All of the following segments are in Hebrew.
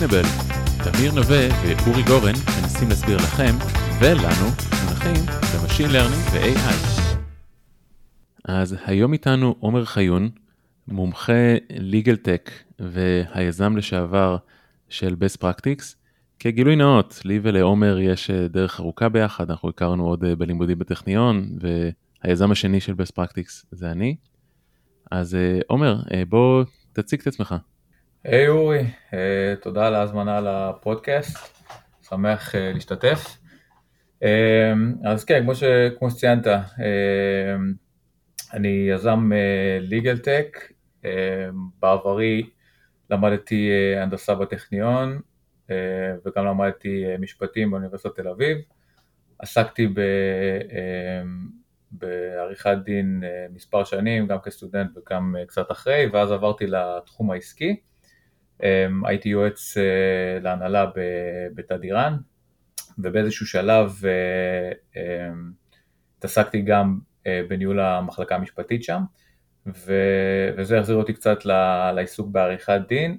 Explainable. תמיר נווה ואורי גורן מנסים להסביר לכם ולנו מונחים ב machine learning ו-AI. אז היום איתנו עומר חיון, מומחה legal tech והיזם לשעבר של best practice. כגילוי נאות, לי ולעומר יש דרך ארוכה ביחד, אנחנו הכרנו עוד בלימודים בטכניון והיזם השני של best practice זה אני. אז עומר, בוא תציג את עצמך. היי hey, אורי, uh, תודה על ההזמנה לפודקאסט, שמח uh, להשתתף. Uh, אז כן, כמו, ש, כמו שציינת, uh, אני יזם ליגל uh, טק, uh, בעברי למדתי uh, הנדסה בטכניון uh, וגם למדתי uh, משפטים באוניברסיטת תל אביב. עסקתי ב, uh, בעריכת דין uh, מספר שנים, גם כסטודנט וגם uh, קצת אחרי, ואז עברתי לתחום העסקי. אמ, הייתי יועץ אה, להנהלה בתדירן, ובאיזשהו שלב אה, אמ, התעסקתי גם אה, בניהול המחלקה המשפטית שם, וזה החזיר אותי קצת לעיסוק בעריכת דין,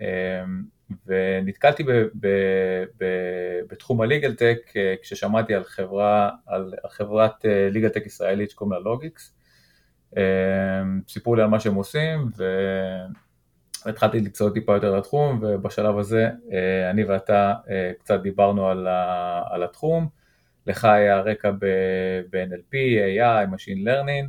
אמ, ונתקלתי ב, ב, ב, בתחום הליגל טק כששמעתי על, חברה, על חברת ליגל טק ישראלית שקוראים לה לוגיקס, סיפרו לי על מה שהם עושים, ו... התחלתי לצעוד טיפה יותר לתחום ובשלב הזה אה, אני ואתה אה, קצת דיברנו על, התחום, לך היה רקע ב-NLP, AI, Machine Learning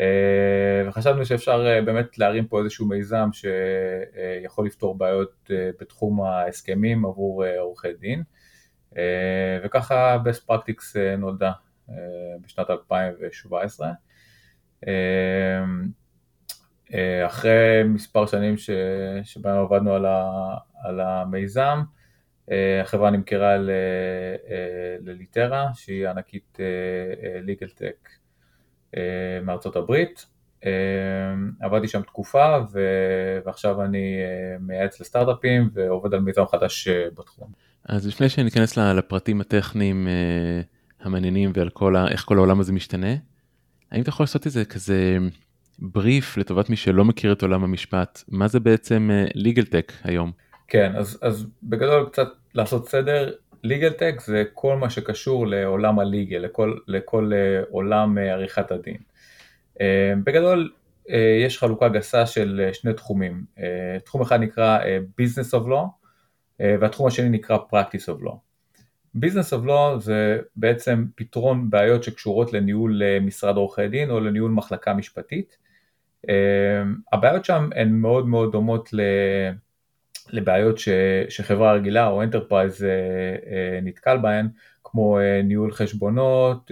אה, וחשבנו שאפשר באמת להרים פה איזשהו מיזם שיכול לפתור בעיות בתחום ההסכמים עבור עורכי דין. וככה Best Practice נולדה בשנת 2017 אה, אחרי מספר שנים ש... שבהם עבדנו על, ה... על המיזם, אה, החברה נמכרה ל... אה, לליטרה, שהיא ענקית ליגל טק מארצות הברית. עבדתי שם תקופה ו... ועכשיו אני מייעץ לסטארט-אפים ועובד על מיזם חדש בתחום. אז לפני שניכנס לפרטים הטכניים המעניינים ועל כל ה... איך כל העולם הזה משתנה, האם אתה יכול לעשות איזה כזה בריף לטובת מי שלא מכיר את עולם המשפט, מה זה בעצם legal tech היום? כן, אז, אז בגדול קצת לעשות סדר, legal tech זה כל מה שקשור לעולם הליגל, לכל, לכל uh, עולם uh, עריכת הדין. בגדול יש חלוקה גסה של שני תחומים, תחום אחד נקרא business of law והתחום השני נקרא practice of law. business of law זה בעצם פתרון בעיות שקשורות לניהול משרד עורכי דין או לניהול מחלקה משפטית. אמ, הבעיות שם הן מאוד מאוד דומות לבעיות ש, שחברה רגילה או enterprise אה, אה, נתקל בהן, כמו אה, ניהול חשבונות,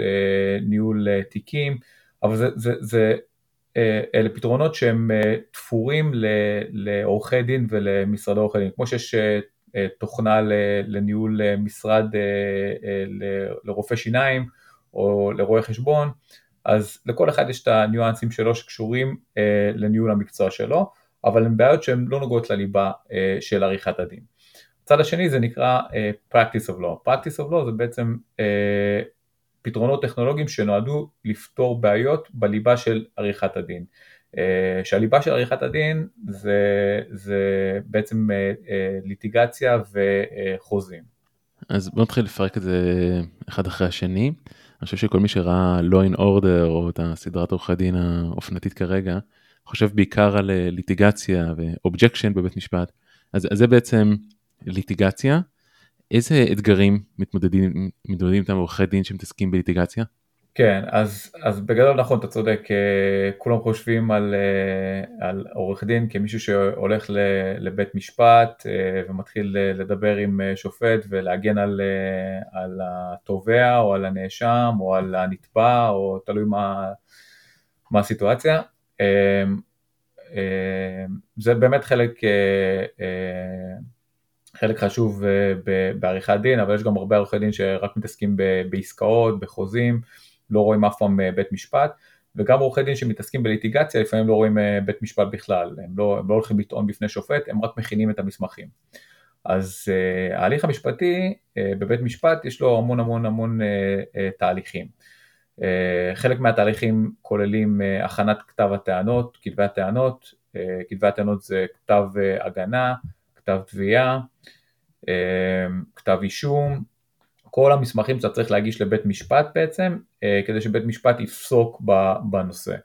ניהול תיקים, אבל זה, זה, זה אלה פתרונות שהם תפורים לעורכי דין ולמשרדי עורכי דין, כמו שיש תוכנה לניהול משרד לרופא שיניים או לרואה חשבון, אז לכל אחד יש את הניואנסים שלו שקשורים אה, לניהול המקצוע שלו, אבל הן בעיות שהן לא נוגעות לליבה אה, של עריכת הדין. הצד השני זה נקרא אה, practice of law. practice of law זה בעצם אה, פתרונות טכנולוגיים שנועדו לפתור בעיות בליבה של עריכת הדין. אה, שהליבה של עריכת הדין זה, זה בעצם אה, אה, ליטיגציה וחוזים. אז בוא נתחיל לפרק את זה אחד אחרי השני. אני חושב שכל מי שראה Law and Order או את הסדרת עורכי דין האופנתית כרגע, חושב בעיקר על אה, ליטיגציה ו objection בבית משפט. אז, אז זה בעצם ליטיגציה. איזה אתגרים מתמודדים איתם עורכי דין שמתעסקים בליטיגציה? כן, אז, אז בגדול נכון, אתה צודק, אה, כולם חושבים על, אה, על עורך דין כמישהו שהולך לבית משפט אה, ומתחיל לדבר עם שופט ולהגן על, על התובע או על הנאשם או על הנתבע או תלוי מה, מה הסיטואציה. זה באמת חלק, חלק חשוב בעריכת דין, אבל יש גם הרבה עורכי דין שרק מתעסקים בעסקאות, בחוזים. לא רואים אף פעם אה, בית משפט, וגם עורכי דין שמתעסקים בליטיגציה לפעמים לא רואים אה, בית משפט בכלל, הם לא, הם לא הולכים לטעון בפני שופט, הם רק מכינים את המסמכים. אז uh, ההליך המשפטי בבית משפט יש לו המון המון המון תהליכים. חלק מהתהליכים כוללים הכנת כתב הטענות, כתבי הטענות, כתבי הטענות זה כתב הגנה, כתב תביעה, כתב אישום, כל המסמכים שאתה צריך להגיש לבית משפט בעצם, כדי שבית משפט יפסוק בנושא.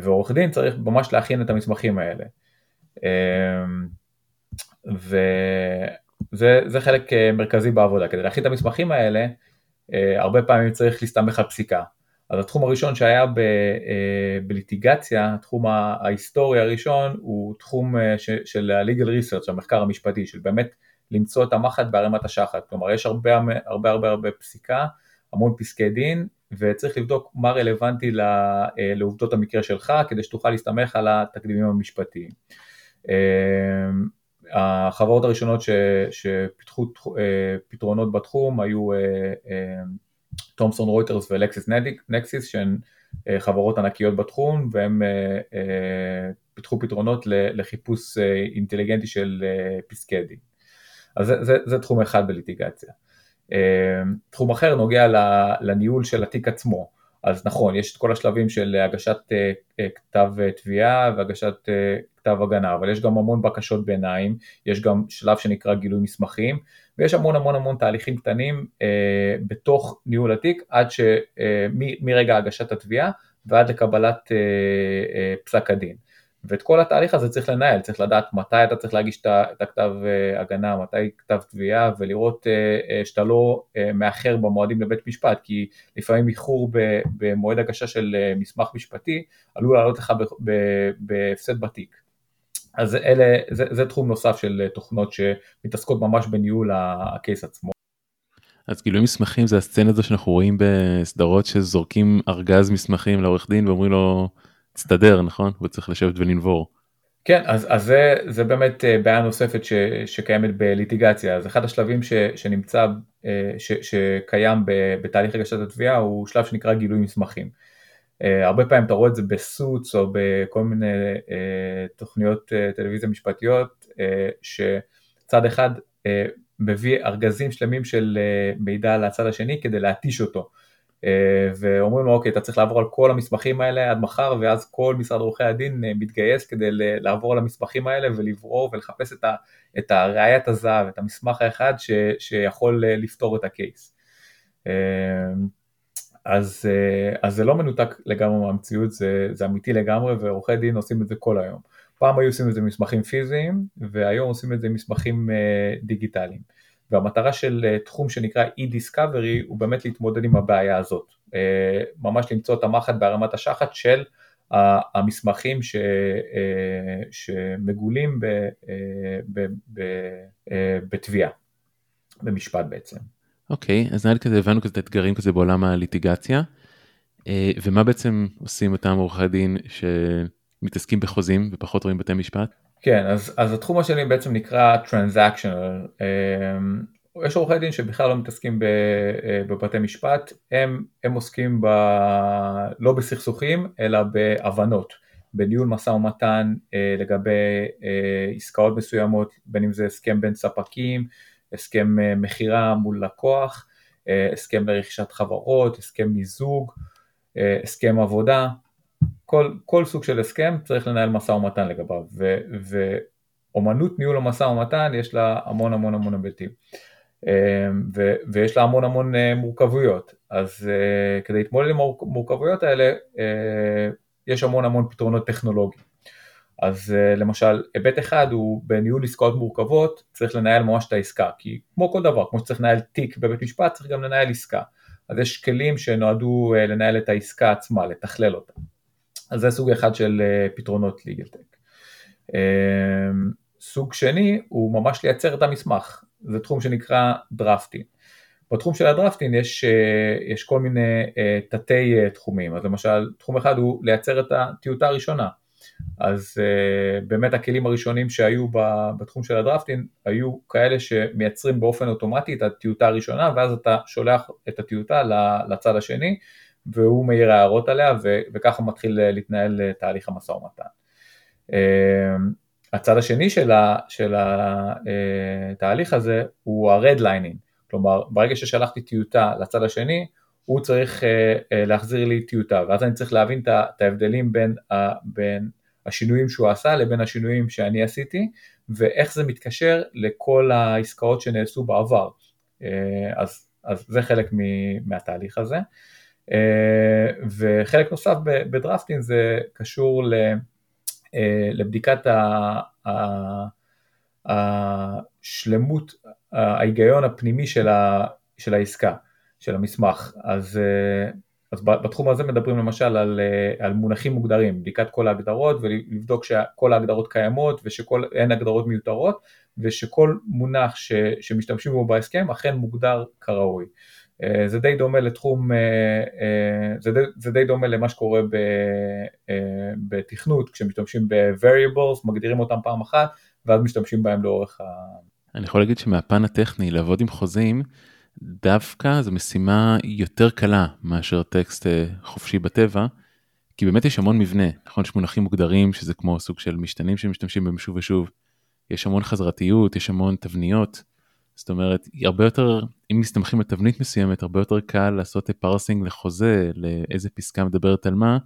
ועורך דין צריך ממש להכין את המסמכים האלה. וזה חלק מרכזי בעבודה, כדי להכין את המסמכים האלה, הרבה פעמים צריך להסתמך על פסיקה. אז התחום הראשון שהיה ב, אה, בליטיגציה, התחום ההיסטורי הראשון הוא תחום אה, ש, של ה-legal research, המחקר המשפטי, של באמת למצוא את המחט בערימת השחת, כלומר יש הרבה הרבה הרבה הרבה פסיקה, המון פסקי דין, וצריך לבדוק מה רלוונטי אה, לעובדות המקרה שלך, כדי שתוכל להסתמך על התקדימים המשפטיים. החברות הראשונות ש, שפיתחו פתרונות בתחום היו תומסון רויטרס ולקסיס נקסיס שהן אה, חברות ענקיות בתחום אה, אה, פיתחו פתרונות לחיפוש אינטליגנטי של פסקי דין. אז זה, זה, זה תחום אחד בליטיגציה. תחום אחר נוגע לניהול של התיק עצמו. אז נכון, יש את כל השלבים של הגשת כתב תביעה והגשת כתב הגנה, אבל יש גם המון בקשות ביניים, יש גם שלב שנקרא גילוי מסמכים, ויש המון המון המון תהליכים קטנים אה, בתוך ניהול התיק, עד ש... אה, מ, מרגע הגשת התביעה ועד לקבלת אה, אה, פסק הדין. ואת כל התהליך הזה צריך לנהל, צריך לדעת מתי אתה צריך להגיש את הכתב אה, הגנה, מתי כתב תביעה, ולראות אה, אה, שאתה לא מאחר במועדים לבית משפט, כי לפעמים איחור במועד הגשה של מסמך משפטי עלול לעלות לך בהפסד בתיק. אז אלה, זה, זה תחום נוסף של תוכנות שמתעסקות ממש בניהול הקייס עצמו. אז גילוי מסמכים זה הסצנה הזו שאנחנו רואים בסדרות שזורקים ארגז מסמכים לעורך דין ואומרים לו תסתדר נכון? הוא צריך לשבת ולנבור. כן אז, אז זה, זה באמת אה, בעיה נוספת ש, שקיימת בליטיגציה אז אחד השלבים ש, שנמצא אה, ש, שקיים בתהליך הגשת התביעה הוא שלב שנקרא גילוי מסמכים. Uh, הרבה פעמים אתה רואה את זה בסוץ או בכל מיני תוכניות טלוויזיה משפטיות שצד אחד מביא ארגזים שלמים של מידע לצד השני כדי להתיש אותו ואומרים לו אוקיי אתה צריך לעבור על כל המסמכים האלה עד מחר ואז כל משרד עורכי הדין uh, מתגייס כדי לעבור על המסמכים האלה ולברור ולחפש את, ה, את הראיית הזהב, את המסמך האחד ש, שיכול uh, לפתור את הקייס. אז, אה, אז זה לא מנותק לגמרי מהמציאות, זה, זה אמיתי לגמרי ועורכי דין עושים את זה כל היום. פעם היו עושים את זה במסמכים פיזיים והיום עושים את זה במסמכים אה, דיגיטליים. והמטרה של אה, תחום שנקרא e-discovery הוא באמת להתמודד עם הבעיה הזאת. ממש למצוא את המחט בהרמת השחת של המסמכים ש, שמגולים בתביעה, במשפט בעצם. אוקיי, אז נראה לי כזה הבנו כזה אתגרים כזה בעולם הליטיגציה. אה, ומה בעצם עושים אותם עורכי דין שמתעסקים בחוזים ופחות רואים בתי משפט? כן, אז, אז התחום השני בעצם נקרא Transactional. אה, יש עורכי דין שבכלל לא מתעסקים אה, בבתי משפט, הם, הם עוסקים ב, לא בסכסוכים אלא בהבנות, בניהול משא ומתן לגבי עסקאות מסוימות, בין אם זה הסכם בין ספקים, הסכם אה, מכירה מול לקוח, אה, הסכם לרכישת חברות, הסכם מיזוג, אה, הסכם עבודה, כל, כל סוג של הסכם צריך לנהל משא ומתן לגביו, ו, ואומנות ניהול המשא ומתן יש לה המון המון המון היבטים, ו, ויש לה המון המון מורכבויות, אז כדי להתמודד עם המורכבויות האלה, יש המון המון פתרונות טכנולוגיים. אז למשל היבט אחד הוא בניהול עסקאות מורכבות צריך לנהל ממש את העסקה כי כמו כל דבר כמו שצריך לנהל תיק בבית משפט צריך גם לנהל עסקה. אז יש כלים שנועדו לנהל את העסקה עצמה לתכלל אותה אז זה סוג אחד של אה, פתרונות legal tech. אה, סוג שני הוא ממש לייצר את המסמך זה תחום שנקרא drafting בתחום של ה drafting יש, יש כל מיני תתי תחומים. אז למשל תחום אחד הוא לייצר את הטיוטה הראשונה. אז באמת הכלים הראשונים שהיו בתחום של הדרפטינג היו כאלה שמייצרים באופן אוטומטי את הטיוטה הראשונה ואז אתה שולח את הטיוטה לצד השני והוא מעיר הערות עליה ו- וככה מתחיל להתנהל תהליך המשא ומתן. Uh, הצד השני של, ה- התהליך אה, הזה הוא ה redlining, כלומר ברגע ששלחתי טיוטה לצד השני הוא צריך להחזיר לי טיוטה ואז אני צריך להבין את ההבדלים בין, אה, בין השינויים שהוא עשה לבין השינויים שאני עשיתי ואיך זה מתקשר לכל העסקאות שנעשו בעבר. אז, אז זה חלק מהתהליך הזה. וחלק נוסף ב drafting זה קשור לבדיקת השלמות, ההיגיון הפנימי של, העסקה, של המסמך. אז, אז בתחום הזה מדברים למשל על, על מונחים מוגדרים, בדיקת כל ההגדרות ולבדוק שכל ההגדרות קיימות ושאין הגדרות מיותרות ושכל מונח ש, שמשתמשים בו בהסכם אכן מוגדר כראוי. זה די דומה לתחום, זה די, זה די דומה למה שקורה בתכנות, כשמשתמשים ב-variables, מגדירים אותם פעם אחת ואז משתמשים בהם לאורך ה... אני יכול להגיד שמהפן הטכני לעבוד עם חוזים, דווקא זו משימה יותר קלה מאשר טקסט אה, חופשי בטבע, כי באמת יש המון מבנה, נכון? יש מונחים מוגדרים שזה כמו סוג של משתנים שמשתמשים בהם שוב ושוב, יש המון חזרתיות, יש המון תבניות, זאת אומרת, הרבה יותר, אם מסתמכים על תבנית מסוימת, הרבה יותר קל לעשות parsing לחוזה, לאיזה פסקה מדברת על מה,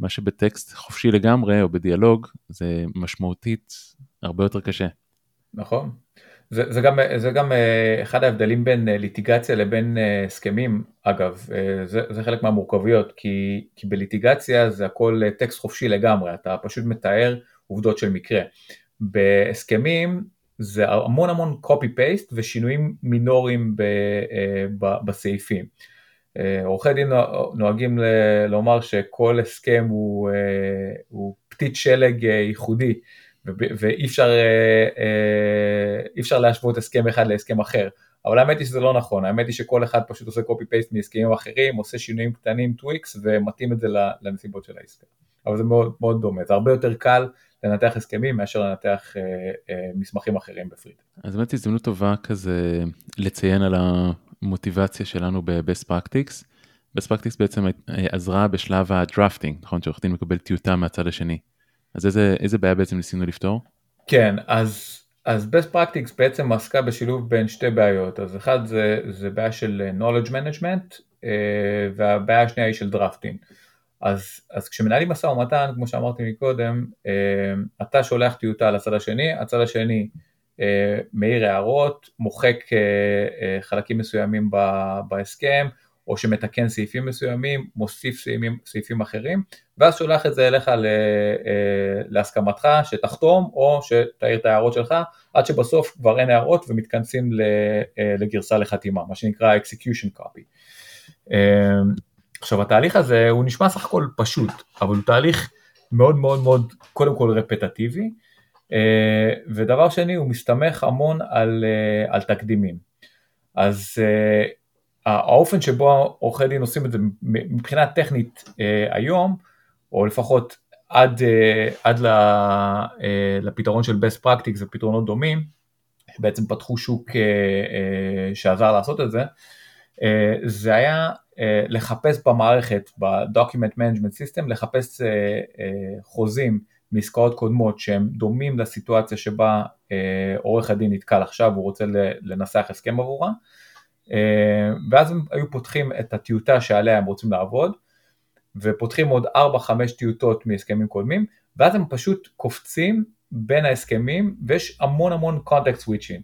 מה שבטקסט חופשי לגמרי או בדיאלוג זה משמעותית הרבה יותר קשה. נכון. זה, זה, גם, זה גם אה, אחד ההבדלים בין אה, ליטיגציה לבין אה, הסכמים, אגב, זה, זה חלק מהמורכבויות, כי, כי בליטיגציה זה הכל טקסט חופשי לגמרי, אתה פשוט מתאר עובדות של מקרה. בהסכמים זה המון המון copy-paste ושינויים מינוריים ב, ב, בסעיפים. עורכי דין נוהגים לומר שכל הסכם הוא, הוא פתית שלג ייחודי. ואי אפשר, אה, אה, אפשר להשוות הסכם אחד להסכם אחר. אבל האמת היא שזה לא נכון, האמת היא שכל אחד פשוט עושה copy paste מהסכמים אחרים, עושה שינויים קטנים, טוויקס, ומתאים את זה לנסיבות של העסקה. אבל זה מאוד, מאוד דומה, זה הרבה יותר קל לנתח הסכמים מאשר לנתח אה, אה, מסמכים אחרים בפריט. אז באמת הזדמנות טובה כזה לציין על המוטיבציה שלנו ב-best practice. best practice בעצם עזרה בשלב ה drafting, נכון? שעורך דין מקבל טיוטה מהצד השני. אז איזה, איזה בעיה בעצם ניסינו לפתור? כן, אז, אז best practice בעצם עסקה בשילוב בין שתי בעיות, אז אחד זה, זה בעיה של knowledge management אה, והבעיה השנייה היא של drafting. אז, אז כשמנהלים משא ומתן, כמו שאמרתי מקודם, אה, אתה שולח טיוטה לצד השני, הצד השני אה, מעיר הערות, מוחק חלקים מסוימים בהסכם, או שמתקן סעיפים מסוימים, מוסיף סעיפים, סעיפים אחרים, ואז שולח את זה אליך אה, להסכמתך, שתחתום או שתעיר את ההערות שלך, עד שבסוף כבר אין הערות ומתכנסים אה, לגרסה לחתימה, מה שנקרא execution copy. אה, עכשיו התהליך הזה הוא נשמע סך הכל פשוט, אבל הוא תהליך מאוד מאוד מאוד קודם כל רפטטיבי, ודבר שני הוא מסתמך המון על, על תקדימים. אז האופן שבו עורכי דין עושים את זה מבחינה טכנית אה, היום, או לפחות עד, אה, עד אה, לפתרון של best practice ופתרונות דומים, שבעצם פתחו שוק שעזר לעשות את זה, זה היה לחפש במערכת, ב-Document Management System, לחפש חוזים מעסקאות קודמות שהם דומים לסיטואציה שבה עורך הדין נתקל עכשיו, הוא רוצה לנסח הסכם עבורה, אה, ואז הם היו פותחים את הטיוטה שעליה הם רוצים לעבוד, ופותחים עוד 4-5 טיוטות מהסכמים קודמים, ואז הם פשוט קופצים בין ההסכמים, ויש המון המון context switching.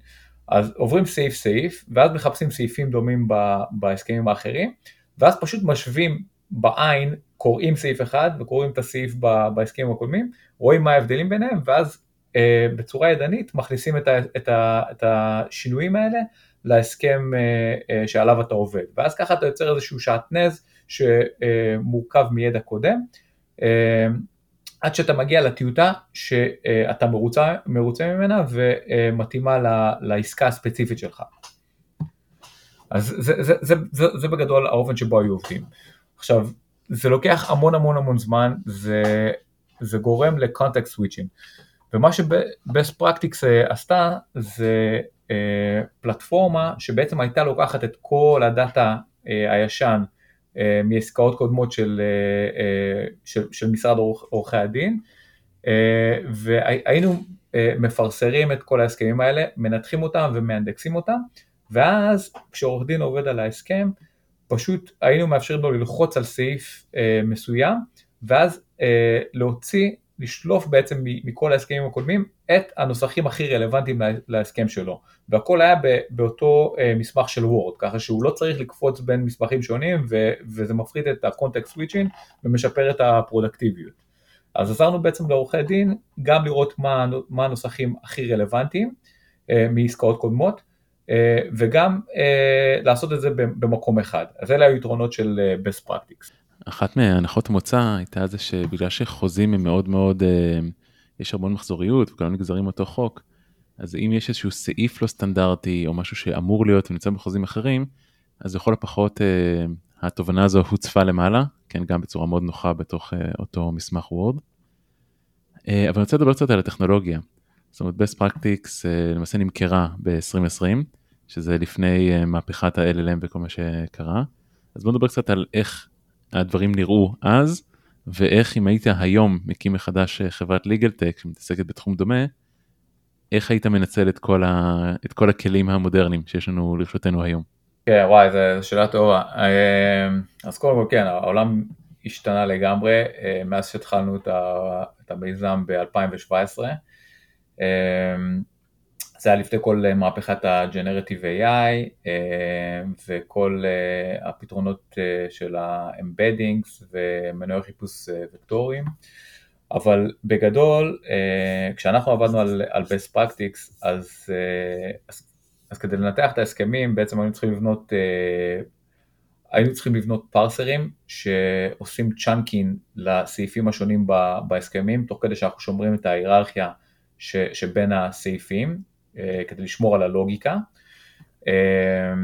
אז עוברים סעיף סעיף, ואז מחפשים סעיפים דומים בהסכמים האחרים, ואז פשוט משווים בעין, קוראים סעיף אחד וקוראים את הסעיף בהסכמים הקודמים, רואים מה ההבדלים ביניהם, ואז אה, בצורה ידנית מכניסים את, ה, את, ה, את השינויים האלה להסכם אה, אה, שעליו אתה עובד, ואז ככה אתה יוצר איזשהו שעטנז שמורכב מידע קודם, אה, עד שאתה מגיע לטיוטה שאתה מרוצה, מרוצה ממנה ומתאימה לעסקה הספציפית שלך. אז זה, זה, זה, זה, זה בגדול האופן שבו היו עובדים. עכשיו, זה לוקח המון המון המון זמן, זה, זה גורם ל context switching. ומה ש best practice עשתה זה אה, פלטפורמה שבעצם הייתה לוקחת את כל הדאטה אה, הישן אה, מעסקאות קודמות של, של, של משרד עורכי הדין. והיינו מפרסרים את כל ההסכמים האלה, מנתחים אותם ומאנדקסים אותם ואז כשעורך דין עובד על ההסכם פשוט היינו מאפשרים לו ללחוץ על סעיף מסוים ואז להוציא לשלוף בעצם מכל ההסכמים הקודמים את הנוסחים הכי רלוונטיים להסכם שלו, והכל היה באותו מסמך של וורד, ככה שהוא לא צריך לקפוץ בין מסמכים שונים וזה מפחית את ה-context switching ומשפר את הפרודקטיביות. אז עזרנו בעצם לעורכי דין גם לראות מה, מה הנוסחים הכי רלוונטיים מעסקאות קודמות וגם לעשות את זה במקום אחד, אז אלה היתרונות של best practice. אחת מהנחות המוצא הייתה זה שבגלל שחוזים הם מאוד מאוד, אה, יש המון מחזוריות וכולם נגזרים אותו חוק, אז אם יש איזשהו סעיף לא סטנדרטי או משהו שאמור להיות ונמצא בחוזים אחרים, אז לכל הפחות אה, התובנה הזו הוצפה למעלה, כן, גם בצורה מאוד נוחה בתוך אה, אותו מסמך וורד. אבל אני רוצה לדבר קצת על הטכנולוגיה. זאת אומרת, best practice למעשה נמכרה ב-2020, שזה לפני מהפכת ה-LLM וכל מה שקרה. אז בוא נדבר קצת על איך הדברים נראו אז, ואיך אם היית היום מקים מחדש אה, חברת ליגל טק שמתעסקת בתחום דומה, איך היית מנצל את כל, ה... את כל הכלים המודרניים שיש לנו לרשותנו היום? כן, וואי, זו שאלה טובה. אה, אז קודם כל כן, העולם השתנה לגמרי אה, מאז שהתחלנו את המיזם ב-2017. זה היה לפני כל אה, מהפכת ה-Generative AI אה, וכל אה, הפתרונות של ה-Embeddings ומנועי חיפוש וקטוריים, אבל בגדול כשאנחנו עבדנו על, על Best Practice אז, אז, אז כדי לנתח את ההסכמים בעצם היינו צריכים לבנות היינו צריכים לבנות פרסרים שעושים צ'אנקין לסעיפים השונים בהסכמים, תוך כדי שאנחנו שומרים את ההיררכיה שבין הסעיפים, כדי לשמור על הלוגיקה. אה,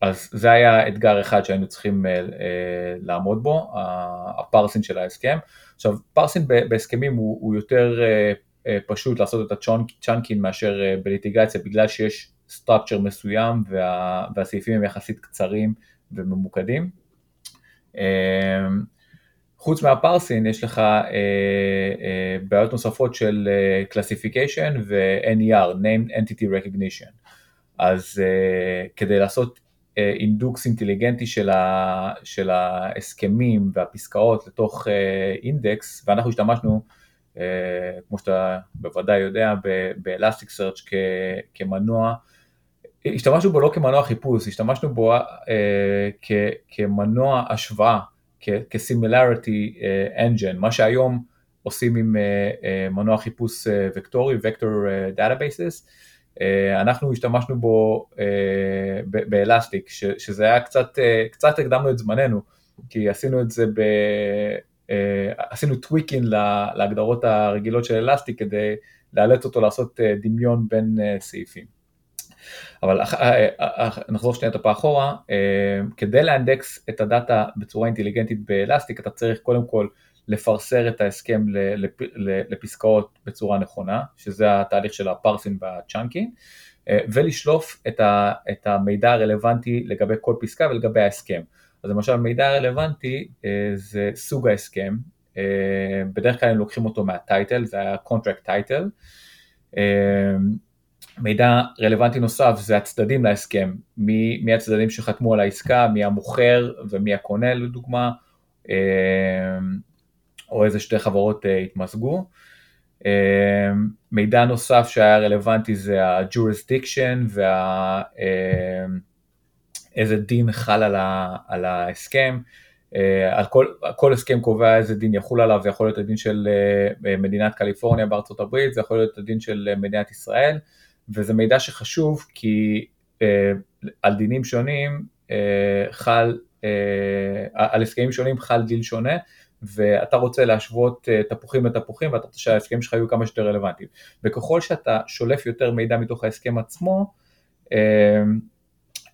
אז זה היה אתגר אחד שהיינו צריכים אה, לעמוד בו, הפרסין של ההסכם. עכשיו פרסין בהסכמים הוא, הוא יותר פשוט לעשות את ה chunks מאשר בליטיגציה בגלל שיש structure מסוים וה, והסעיפים הם יחסית קצרים וממוקדים. חוץ מה parsing יש לך אה, אה, בעיות נוספות של אה, ו-NER, Named Entity Recognition. אז אה, כדי לעשות אה, אינדוקס אינטליגנטי של, ה, של ההסכמים והפסקאות לתוך אה, אינדקס, ואנחנו השתמשנו, אה, כמו שאתה בוודאי יודע, ב-Elasticsearch כמנוע, השתמשנו בו לא כמנוע חיפוש, השתמשנו בו אה, כמנוע השוואה. כ-similarity uh, engine, מה שהיום עושים עם uh, uh, מנוע חיפוש וקטורי, Vector Databases, אנחנו השתמשנו בו באלסטיק, שזה היה קצת, קצת הקדמנו את זמננו, כי עשינו את זה ב... עשינו טוויקין להגדרות הרגילות של אלסטיק כדי לאלץ אותו לעשות דמיון בין סעיפים. אבל אה, אה, אה, נחזור שנייה טיפה אחורה, כדי לאנדקס את הדאטה בצורה אינטליגנטית באלסטיק אתה צריך קודם כל לפרסר את ההסכם לפסקאות בצורה נכונה, שזה התהליך של הפרסין והצ'אנקין, ולשלוף את המידע הרלוונטי לגבי כל פסקה ולגבי ההסכם. אז למשל מידע רלוונטי זה סוג ההסכם, בדרך כלל הם לוקחים אותו מהטייטל, זה היה contract title, מידע רלוונטי נוסף זה הצדדים להסכם, מי, מי הצדדים שחתמו על העסקה, מי המוכר ומי הקונה לדוגמה, אה, או איזה שתי חברות אה, התמזגו. אה, מידע נוסף שהיה רלוונטי זה ה-jurisdiction ואיזה דין חל על, ה, על ההסכם. על כל, כל הסכם קובע איזה דין יחול עליו, זה יכול להיות הדין של מדינת קליפורניה בארצות הברית, זה יכול להיות הדין של מדינת ישראל. וזה מידע שחשוב כי אה, על דינים שונים אה, חל, אה, על הסכמים שונים חל דין שונה ואתה רוצה להשוות אה, תפוחים לתפוחים ואתה רוצה שההסכמים שלך יהיו כמה שיותר רלוונטיים וככל שאתה שולף יותר מידע מתוך ההסכם עצמו אה,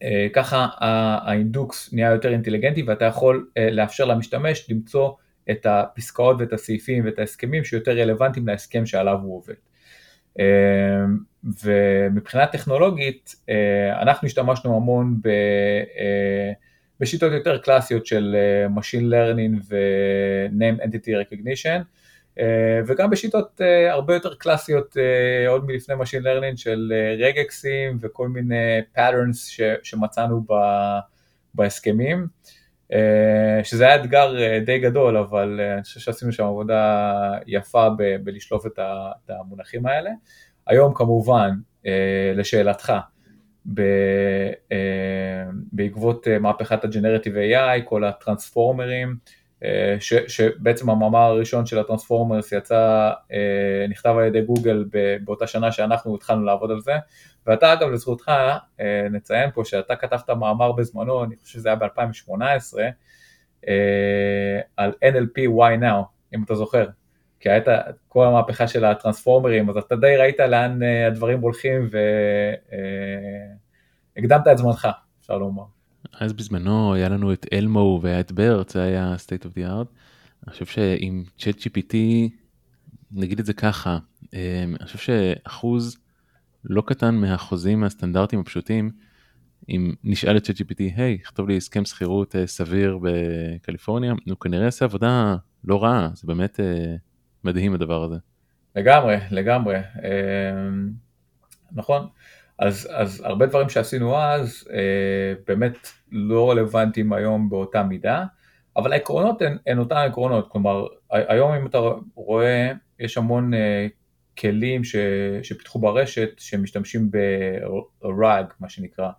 אה, ככה האינדוקס נהיה יותר אינטליגנטי ואתה יכול לאפשר למשתמש למצוא את הפסקאות ואת הסעיפים ואת ההסכמים שיותר רלוונטיים להסכם שעליו הוא עובד. אמ, ומבחינה טכנולוגית אה, אנחנו השתמשנו המון ב, אה, בשיטות יותר קלאסיות של אה, Machine Learning ו-Name Entity Recognition וגם בשיטות הרבה יותר קלאסיות עוד מלפני Machine Learning של רגקסים וכל מיני patterns ש, שמצאנו ב, בהסכמים. שזה היה אתגר די גדול, אבל אני חושב שעשינו שם עבודה יפה ב- בלשלוף את המונחים האלה. היום כמובן, לשאלתך, בעקבות מהפכת הג'נרטיב AI, כל הטרנספורמרים, ש, שבעצם המאמר הראשון של הטרנספורמרס יצא, נכתב על ידי גוגל באותה שנה שאנחנו התחלנו לעבוד על זה, ואתה אגב לזכותך נציין פה שאתה כתבת מאמר בזמנו, אני חושב שזה היה ב-2018, על NLP Why Now, אם אתה זוכר, כי הייתה כל המהפכה של הטרנספורמרים, אז אתה די ראית לאן הדברים הולכים והקדמת את זמנך, אפשר לומר. אז בזמנו היה לנו את אלמו והיה את ברט, זה היה state of the art. אני חושב שעם צ'אט GPT, נגיד את זה ככה, אני חושב שאחוז לא קטן מהחוזים הסטנדרטיים הפשוטים, אם נשאל את צ'אט GPT, היי, כתוב לי הסכם שכירות סביר בקליפורניה, הוא כנראה יעשה עבודה לא רעה, זה באמת מדהים הדבר הזה. לגמרי, לגמרי. נכון. אז, אז הרבה דברים שעשינו אז אה, באמת לא רלוונטיים היום באותה מידה, אבל העקרונות הן, הן אותן עקרונות, כלומר היום אם אתה רואה יש המון אה, כלים ש, שפיתחו ברשת שמשתמשים ב-RAG, מה שנקרא,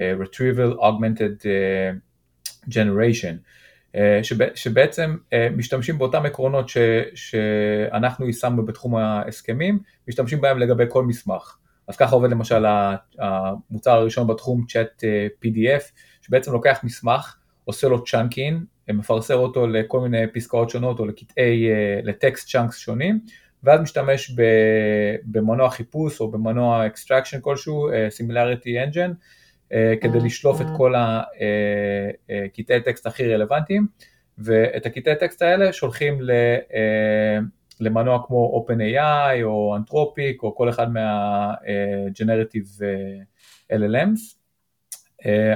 אה, Retrieval Augmented אה, Generation, אה, שב, שבעצם אה, משתמשים באותם עקרונות ש, שאנחנו יישמנו בתחום ההסכמים, משתמשים בהם לגבי כל מסמך. אז ככה עובד למשל המוצר הראשון בתחום צ'אט אה, PDF, שבעצם לוקח מסמך, עושה לו צ'אנקין, מפרסר אותו לכל מיני פסקאות שונות או לקטעי, אה, לטקסט צ'אנקס שונים, ואז משתמש במנוע חיפוש או במנוע extraction כלשהו, אה, similarity engine, כדי לשלוף את כל הקטעי טקסט הכי רלוונטיים, ואת הקטעי טקסט האלה שולחים. למנוע כמו OpenAI או Anthropic או כל אחד מה-Generative LLMs.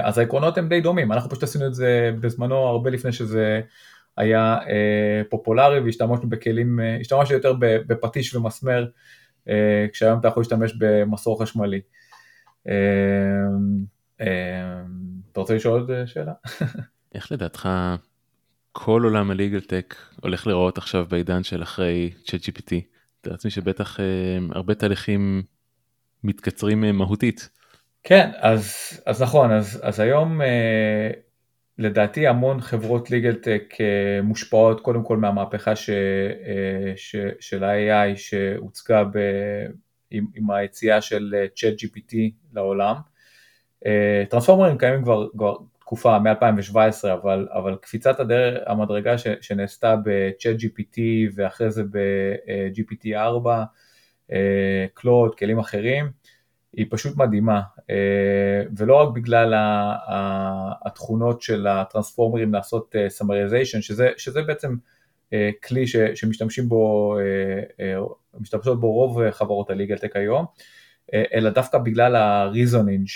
אז העקרונות הם די דומים, אנחנו פשוט עשינו את זה בזמנו הרבה לפני שזה היה פופולרי והשתמשנו בכלים, השתמשנו יותר בפטיש ומסמר, כשהיום אתה יכול להשתמש במסור חשמלי. אתה רוצה לשאול עוד שאלה? איך לדעתך כל עולם הליגל טק הולך לראות עכשיו בעידן של אחרי צ'אט GPT. אתה לעצמי שבטח אה, הרבה תהליכים מתקצרים אה, מהותית. כן, אז, אז נכון, אז, אז היום אה, לדעתי המון חברות ליגל טק אה, מושפעות קודם כל מהמהפכה ש, אה, ש, של ה-AI שהוצגה ב, עם, עם היציאה של צ'אט GPT לעולם. טרנספורמרים קיימים כבר, כבר תקופה מ-2017, אבל, אבל קפיצת הדרך, המדרגה ש, שנעשתה ב-Chat GPT ואחרי זה ב-GPT 4, קלוד, כלים אחרים, היא פשוט מדהימה, אה, ולא רק בגלל התכונות של הטרנספורמרים לעשות אה, שזה, שזה בעצם אה, כלי ש, שמשתמשים בו, משתמשות בו רוב חברות הליגל טק היום, אלא דווקא בגלל הריזונינג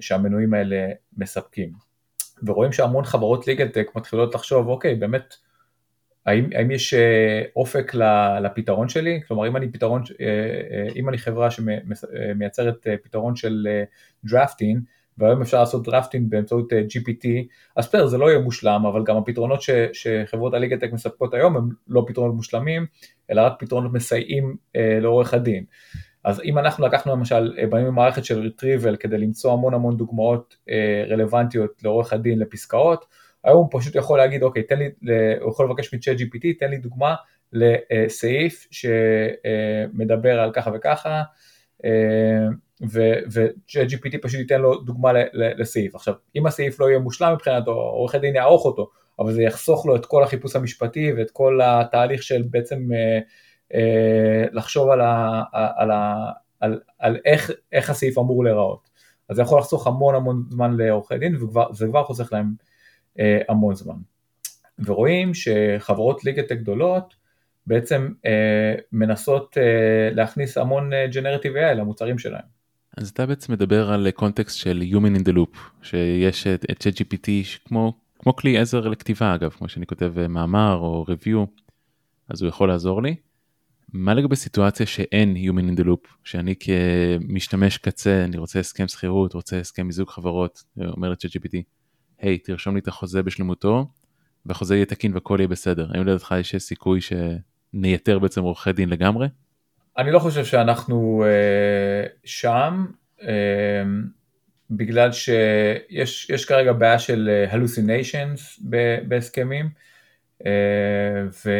שהמנויים האלה מספקים. ורואים שהמון חברות ליגלטק מתחילות לחשוב, אוקיי, באמת, האם, האם יש אה, אופק לפתרון שלי? כלומר, אם אני פתרון, אה, אה, אם אני חברה שמייצרת פתרון של דרפטין, והיום אפשר לעשות דרפטין באמצעות GPT, אז בסדר, זה לא יהיה מושלם, אבל גם הפתרונות ש, שחברות הליגלטק מספקות היום הם לא פתרונות מושלמים, אלא רק פתרונות מסייעים לעורך הדין. אז אם אנחנו לקחנו למשל, אה, בנינו מערכת של retrieval כדי למצוא המון המון דוגמאות אה, רלוונטיות לעורך הדין לפסקאות, היום הוא פשוט יכול להגיד, אוקיי, תן לי, הוא יכול לבקש מ-chat GPT, תן לי דוגמה לסעיף שמדבר על ככה וככה, ו-chat GPT פשוט ייתן לו דוגמה לסעיף. עכשיו, אם הסעיף לא יהיה מושלם מבחינתו, עורך הדין יערוך אותו, אבל זה יחסוך לו את כל החיפוש המשפטי ואת כל התהליך של בעצם אה, לחשוב על, ה, על, ה, על, על איך, איך הסעיף אמור להיראות. אז זה יכול לחסוך המון המון זמן לעורכי דין וזה כבר חוסך להם אה, המון זמן. ורואים שחברות ליגת גדולות בעצם אה, מנסות אה, להכניס המון אה, Generative AI למוצרים שלהם. אז אתה בעצם מדבר על קונטקסט של Human in the Loop, שיש את ChatGPT כמו, כמו כלי עזר לכתיבה אגב, כמו שאני כותב אה, מאמר או review, אז הוא יכול לעזור לי. מה לגבי סיטואציה שאין Human in the Loop, שאני כמשתמש קצה, אני רוצה הסכם שכירות, רוצה הסכם מיזוג חברות, אומר את ChatGPT, היי, תרשום לי את החוזה בשלמותו, והחוזה יהיה תקין והכל יהיה בסדר. האם לדעתך יש סיכוי שנייתר בעצם עורכי דין לגמרי? אני לא חושב שאנחנו uh, שם, uh, בגלל שיש כרגע בעיה של hallucinations בהסכמים, uh, ו...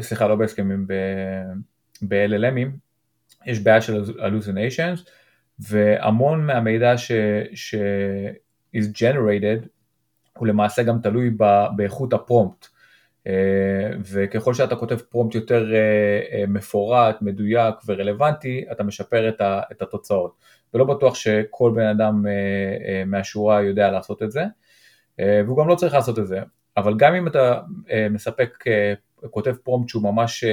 סליחה, לא בהסכמים, ב-LLMים, יש בעיה של hallucinations, והמון מהמידע ש... ש... is generated הוא למעשה גם תלוי באיכות הפרומפט. אה, וככל שאתה כותב פרומפט יותר אה, אה, מפורט, מדויק ורלוונטי, אתה משפר את התוצאות. ולא בטוח שכל בן אדם מהשורה יודע לעשות את זה, והוא גם לא צריך לעשות את זה. אבל גם אם אתה מספק, כותב פרומפט שהוא ממש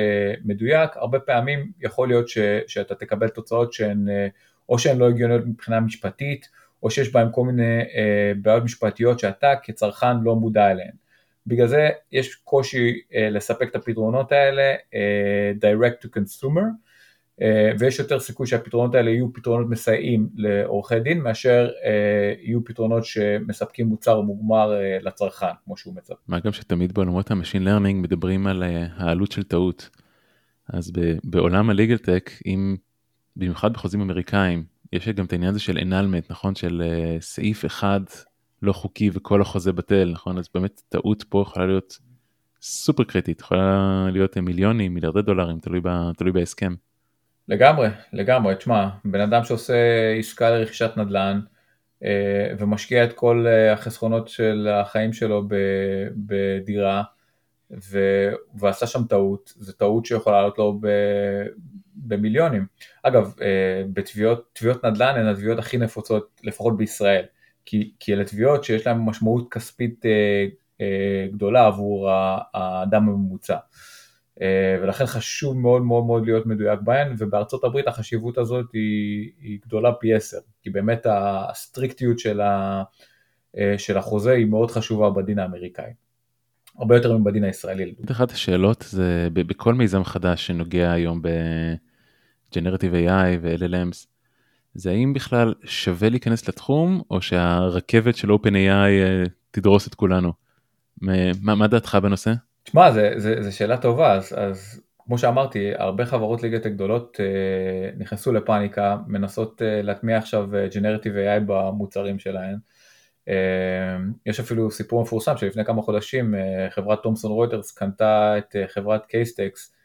מדויק, הרבה פעמים יכול להיות ש, שאתה תקבל תוצאות שהן או שהן לא הגיוניות מבחינה משפטית, או שיש בהן כל מיני בעיות משפטיות שאתה כצרכן לא מודע אליהן. בגלל זה יש קושי לספק את הפתרונות האלה direct to consumer ויש יותר סיכוי שהפתרונות האלה יהיו פתרונות מסייעים לעורכי דין מאשר uh, יהיו פתרונות שמספקים מוצר מוגמר uh, לצרכן כמו שהוא מצפה. מה גם שתמיד בעולמות ה machine learning מדברים על העלות של טעות. אז בעולם ה legal tech אם במיוחד בחוזים אמריקאים יש גם את העניין הזה של אנלמנט נכון של סעיף אחד לא חוקי וכל החוזה בטל, נכון? אז באמת טעות פה יכולה להיות סופר קריטית, יכולה להיות מיליונים, מיליארדי דולרים, תלוי, ב, תלוי בהסכם. לגמרי, לגמרי, תשמע, בן אדם שעושה עסקה לרכישת נדל"ן אה, ומשקיע את כל אה, החסכונות של החיים שלו בדירה ו... ועשה שם טעות, זו טעות שיכולה לעלות לו ב... במיליונים. אגב, אה, בתביעות נדל"ן הן התביעות הכי נפוצות, לפחות בישראל. כי, כי אלה תביעות שיש להן משמעות כספית אה, גדולה עבור האדם הממוצע. אה, ולכן חשוב מאוד מאוד מאוד להיות מדויק בהן, ובארצות הברית החשיבות הזאת היא, היא גדולה פי עשר, כי באמת הסטריקטיות של, ה, אה, של החוזה היא מאוד חשובה בדין האמריקאי. הרבה יותר מבדין הישראלי. אחת השאלות זה בכל מיזם חדש שנוגע היום ב-Generative AI ו-LLMs, זה האם בכלל שווה להיכנס לתחום או שהרכבת של OpenAI אה, תדרוס את כולנו. מה, מה דעתך בנושא? תשמע, זו שאלה טובה, אז, אז כמו שאמרתי, הרבה חברות ליגת הגדולות אה, נכנסו לפאניקה, מנסות אה, להטמיע עכשיו אה, Generative AI במוצרים שלהן. אה, יש אפילו סיפור מפורסם שלפני כמה חודשים אה, חברת תומסון רויטרס קנתה את אה, חברת קייסטקסט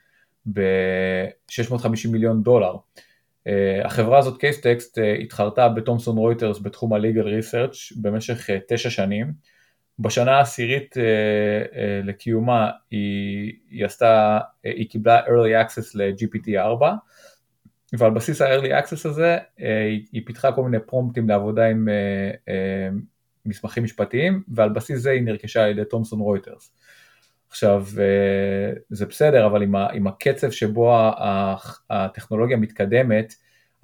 ב-650 מיליון דולר. Uh, החברה הזאת קייסטקסט uh, התחרתה בתומסון רויטרס בתחום ה-legal research במשך uh, תשע שנים. בשנה העשירית uh, uh, לקיומה היא, היא עשתה, uh, היא קיבלה early access ל-GPT4 ועל בסיס ה-early access הזה היא, היא פיתחה כל מיני פרומפטים לעבודה עם מסמכים משפטיים ועל בסיס זה היא נרכשה על ידי תומסון רויטרס. עכשיו, אה, זה בסדר, אבל עם, ה, עם הקצב שבו הטכנולוגיה מתקדמת,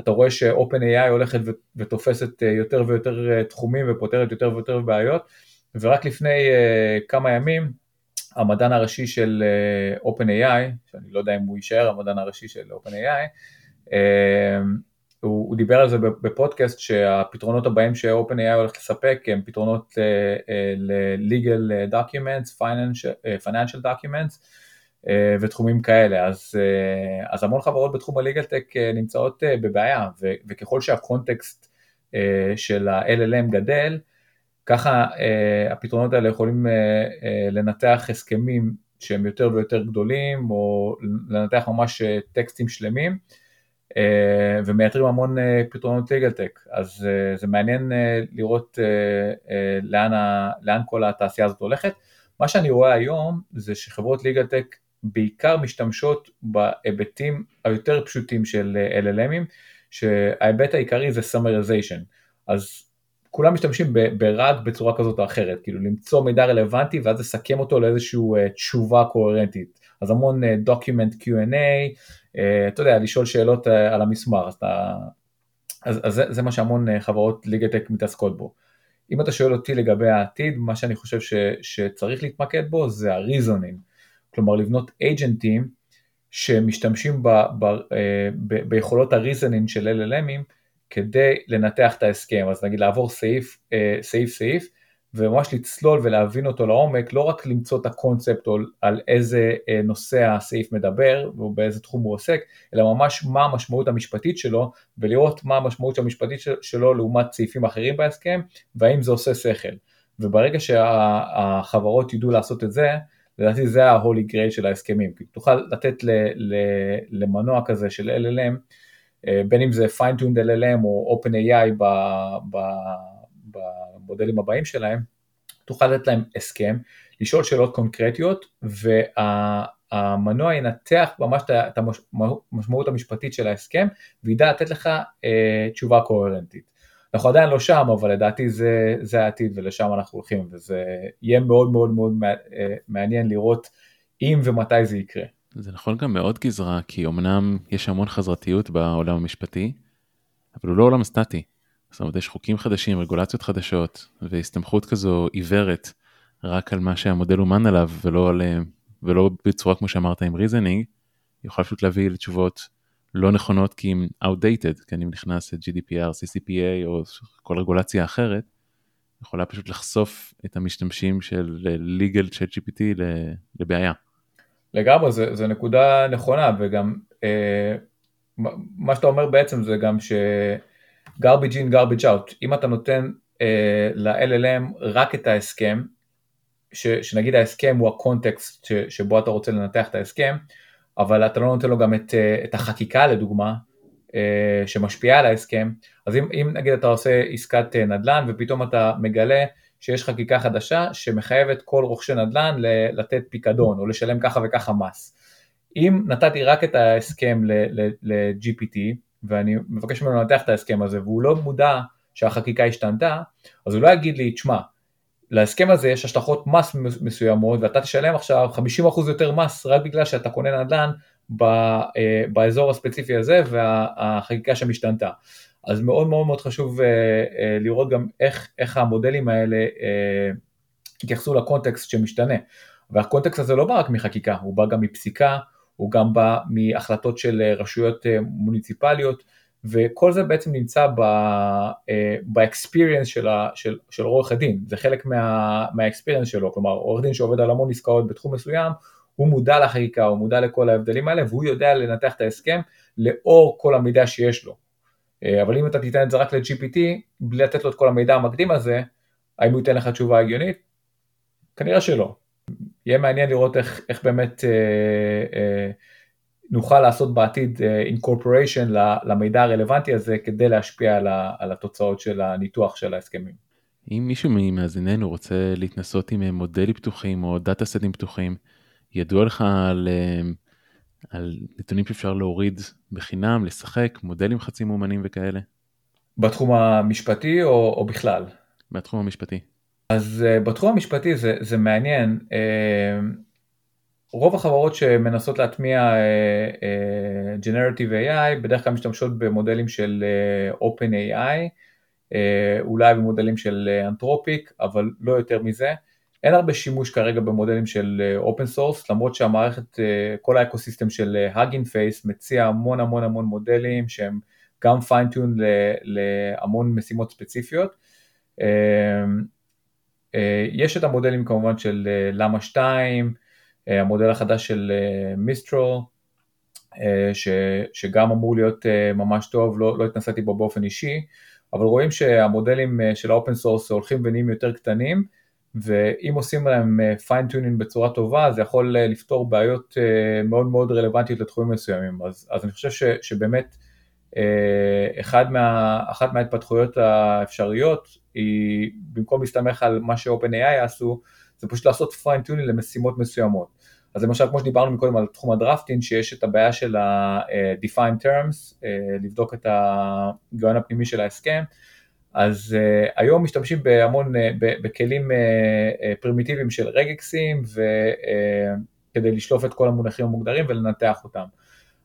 אתה רואה ש-OpenAI הולכת ותופסת אה, יותר ויותר אה, תחומים ופותרת יותר ויותר בעיות, ורק לפני כמה ימים, המדען הראשי של OpenAI, שאני לא יודע אם הוא יישאר המדען הראשי של OpenAI, הוא, הוא דיבר על זה בפודקאסט שהפתרונות הבאים ש-OpenAI הולך לספק הם פתרונות ל-legal אה, documents, financial, financial documents ותחומים כאלה, אז, אז המון חברות בתחום ה-legal tech נמצאות בבעיה ו, וככל שהקונטקסט של ה-LLM גדל, ככה הפתרונות האלה יכולים לנתח הסכמים שהם יותר ויותר גדולים או לנתח ממש טקסטים שלמים. אה, ומייתרים המון אה, פתרונות ליגלטק, אז אה, זה מעניין לראות לאן, לאן כל התעשייה הזאת הולכת. מה שאני רואה היום זה שחברות ליגלטק בעיקר משתמשות בהיבטים היותר פשוטים של LLMים, שההיבט העיקרי זה summarization, אז כולם משתמשים ברג בצורה כזאת או אחרת, כאילו למצוא מידע רלוונטי ואז לסכם אותו לאיזושהי תשובה קוהרנטית, אז המון document Q&A, אה, אתה יודע, לשאול שאלות אה, על המסמר, אז, אתה, אז, אז זה, זה מה שהמון אה, חברות ליגטק מתעסקות בו. אם אתה שואל אותי לגבי העתיד, מה שאני חושב ש, שצריך להתמקד בו זה הריזונינג, כלומר לבנות אייג'נטים שמשתמשים ב, ב, ב, ביכולות הריזונינג של LLMים כדי לנתח את ההסכם, אז נגיד לעבור סעיף סעיף סעיף וממש לצלול ולהבין אותו לעומק, לא רק למצוא את הקונספט או על איזה אה, נושא הסעיף מדבר ובאיזה תחום הוא עוסק, אלא ממש מה המשמעות המשפטית שלו ולראות מה המשמעות המשפטית שלו לעומת סעיפים אחרים בהסכם והאם זה עושה שכל. וברגע שהחברות ידעו לעשות את זה, לדעתי זה ה-holy grail של ההסכמים, כי תוכל לתת ל, ל, למנוע כזה של LLM, אה, בין אם זה fine-tuned LLM או OpenAI במודלים הבאים שלהם, תוכל לתת להם הסכם, לשאול שאלות קונקרטיות, והמנוע ינתח ממש את המשמעות המשפטית של ההסכם, וידע לתת לך אה, תשובה קוהרנטית. אנחנו עדיין לא שם, אבל לדעתי זה, זה העתיד ולשם אנחנו הולכים, וזה יהיה מאוד מאוד מאוד אה, מעניין לראות אם ומתי זה יקרה. זה נכון גם מאוד גזרה, כי אמנם יש המון חזרתיות בעולם המשפטי, אבל הוא לא עולם סטטי. זאת אומרת, יש חוקים חדשים, רגולציות חדשות, והסתמכות כזו עיוורת רק על מה שהמודל אומן עליו, ולא, על, ולא בצורה כמו שאמרת עם ריזנינג, יכול פשוט להביא לתשובות לא נכונות כי הם outdated, כי אני נכנס ל-GDPR, CCPA או כל רגולציה אחרת, יכולה פשוט לחשוף את המשתמשים של legal chat GPT לבעיה. לגמרי, זו נקודה נכונה, וגם אה, מה שאתה אומר בעצם זה גם ש... garbage in, garbage out. אם אתה נותן אה, ל-LLM רק את ההסכם, ש, שנגיד ההסכם הוא הקונטקסט ש, שבו אתה רוצה לנתח את ההסכם, אבל אתה לא נותן לו גם את, אה, את החקיקה לדוגמה, אה, שמשפיעה על ההסכם, אז אם, אם נגיד אתה עושה עסקת אה, נדל"ן ופתאום אתה מגלה שיש חקיקה חדשה שמחייבת כל רוכשי נדל"ן לתת פיקדון או לשלם ככה וככה מס. אם נתתי רק את ההסכם ל-GPT, ואני מבקש ממנו לנתח את ההסכם הזה, והוא לא מודע שהחקיקה השתנתה, אז הוא לא יגיד לי, תשמע, להסכם הזה יש השלכות מס מסוימות, ואתה תשלם עכשיו 50% יותר מס רק בגלל שאתה קונה נדל"ן אה, באזור הספציפי הזה והחקיקה שם השתנתה. אז מאוד מאוד מאוד חשוב אה, אה, לראות גם איך, איך המודלים האלה התייחסו לקונטקסט שמשתנה. והקונטקסט הזה לא בא רק מחקיקה, הוא בא גם מפסיקה, הוא גם בא מהחלטות של רשויות אה, מוניציפליות, וכל זה בעצם נמצא באקספיריאנס של, של, של עורך הדין, זה חלק מה, מהאקספיריאנס שלו, כלומר עורך דין שעובד על המון עסקאות בתחום מסוים, הוא מודע לחקיקה, הוא מודע לכל ההבדלים האלה, והוא יודע לנתח את ההסכם לאור כל המידע שיש לו. אה, אבל אם אתה תיתן את זה רק ל-GPT, בלי לתת לו את כל המידע המקדים הזה, האם הוא ייתן לך תשובה הגיונית? כנראה שלא. יהיה מעניין לראות איך, איך באמת אה, אה, נוכל לעשות בעתיד אה, incorporation למידע הרלוונטי הזה כדי להשפיע על, ה, על התוצאות של הניתוח של ההסכמים. אם מישהו ממאזיננו רוצה להתנסות עם אה, מודלים פתוחים או דאטה סטים פתוחים, ידוע לך על, אה, על נתונים שאפשר להוריד בחינם, לשחק, מודלים חצי מאומנים וכאלה? בתחום המשפטי או, או בכלל? בתחום המשפטי. אז uh, בתחום המשפטי זה, זה מעניין, uh, רוב החברות שמנסות להטמיע uh, uh, Generative AI בדרך כלל משתמשות במודלים של uh, OpenAI, uh, אולי במודלים של אנתרופיק, uh, אבל לא יותר מזה. אין הרבה שימוש כרגע במודלים של open uh, source, למרות שהמערכת, uh, כל ה ecosystem של Hugging uh, Face מציע המון המון המון מודלים שהם גם fine-tuned להמון משימות ספציפיות. אה, יש את המודלים כמובן של אה, למה 2, אה, המודל החדש של מיסטרול, שגם אמור להיות ממש טוב, לא, לא התנסיתי בו באופן אישי, אבל רואים שהמודלים של ה open source הולכים ונהיים יותר קטנים, ואם עושים להם fine-tuning בצורה טובה, זה יכול לפתור בעיות מאוד מאוד רלוונטיות לתחומים מסוימים. אז, אז אני חושב ש, שבאמת אחד מה, אחת מההתפתחויות האפשריות היא במקום להסתמך על מה ש-OpenAI יעשו, זה פשוט לעשות fine-tuning למשימות מסוימות. אז למשל כמו שדיברנו מקודם על תחום ה drafting, שיש את הבעיה של ה- Defined Terms, אה, לבדוק את ההיגיון הפנימי של ההסכם, אז uh, היום משתמשים בהמון, uh, בכלים uh, פרימיטיביים של regexים, וכדי uh, לשלוף את כל המונחים המוגדרים ולנתח אותם.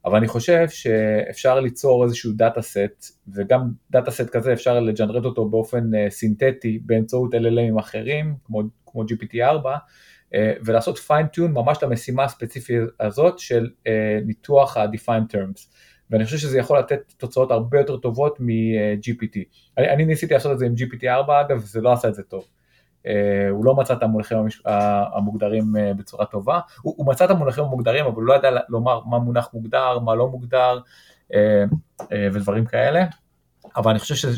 אבל אני חושב שאפשר ליצור איזשהו data set, וגם data set כזה אפשר ל generate אותו באופן uh, סינתטי באמצעות LLMים אחרים, כמו, כמו GPT-4, uh, ולעשות fine-tune ממש למשימה הספציפית הזאת של uh, ניתוח ה-Defined Terms. ואני חושב שזה יכול לתת תוצאות הרבה יותר טובות מ-GPT. אני, אני ניסיתי לעשות את זה עם GPT-4 אגב, וזה לא עשה את זה טוב. הוא לא מצא את המונחים המוגדרים בצורה טובה, הוא, הוא מצא את המונחים המוגדרים אבל הוא לא ידע לומר מה מונח מוגדר, מה לא מוגדר ודברים כאלה, אבל אני חושב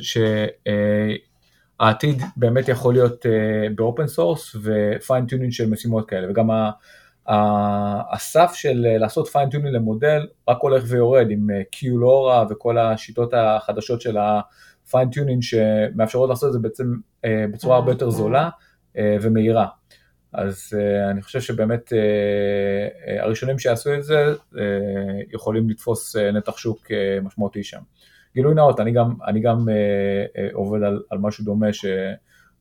שהעתיד באמת יכול להיות ב open source ו fine-tuning של משימות כאלה וגם הסף של לעשות fine-tuning למודל רק הולך ויורד עם QLoRA וכל השיטות החדשות של ה fine-tuning שמאפשרות לעשות את זה בעצם בצורה הרבה יותר זולה ומהירה. אז אני חושב שבאמת הראשונים שיעשו את זה יכולים לתפוס נתח שוק משמעותי שם. גילוי נאות, אני גם, אני גם עובד על, על משהו דומה ש...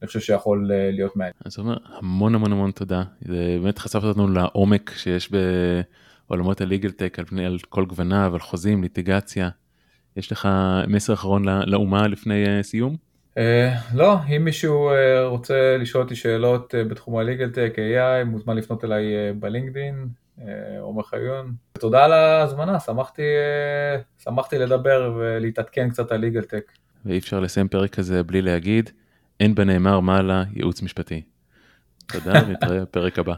אני חושב שיכול להיות מעניין. אז אומר המון המון המון תודה, זה באמת חשפת אותנו לעומק שיש בעולמות הליגל טק על פני על כל גווניו, על חוזים, ליטיגציה. יש לך מסר אחרון לאומה לפני סיום? לא, אם מישהו רוצה לשאול אותי שאלות בתחום הליגל טק, AI, מוזמן לפנות אליי בלינקדין, עומר חיון. תודה על ההזמנה, שמחתי, שמחתי לדבר ולהתעדכן קצת על ליגל טק. ואי אפשר לסיים פרק כזה בלי להגיד. אין בנאמר מעלה ייעוץ משפטי. תודה ונתראה בפרק הבא.